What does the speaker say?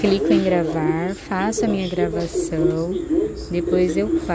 clico em gravar, faço a minha gravação, depois eu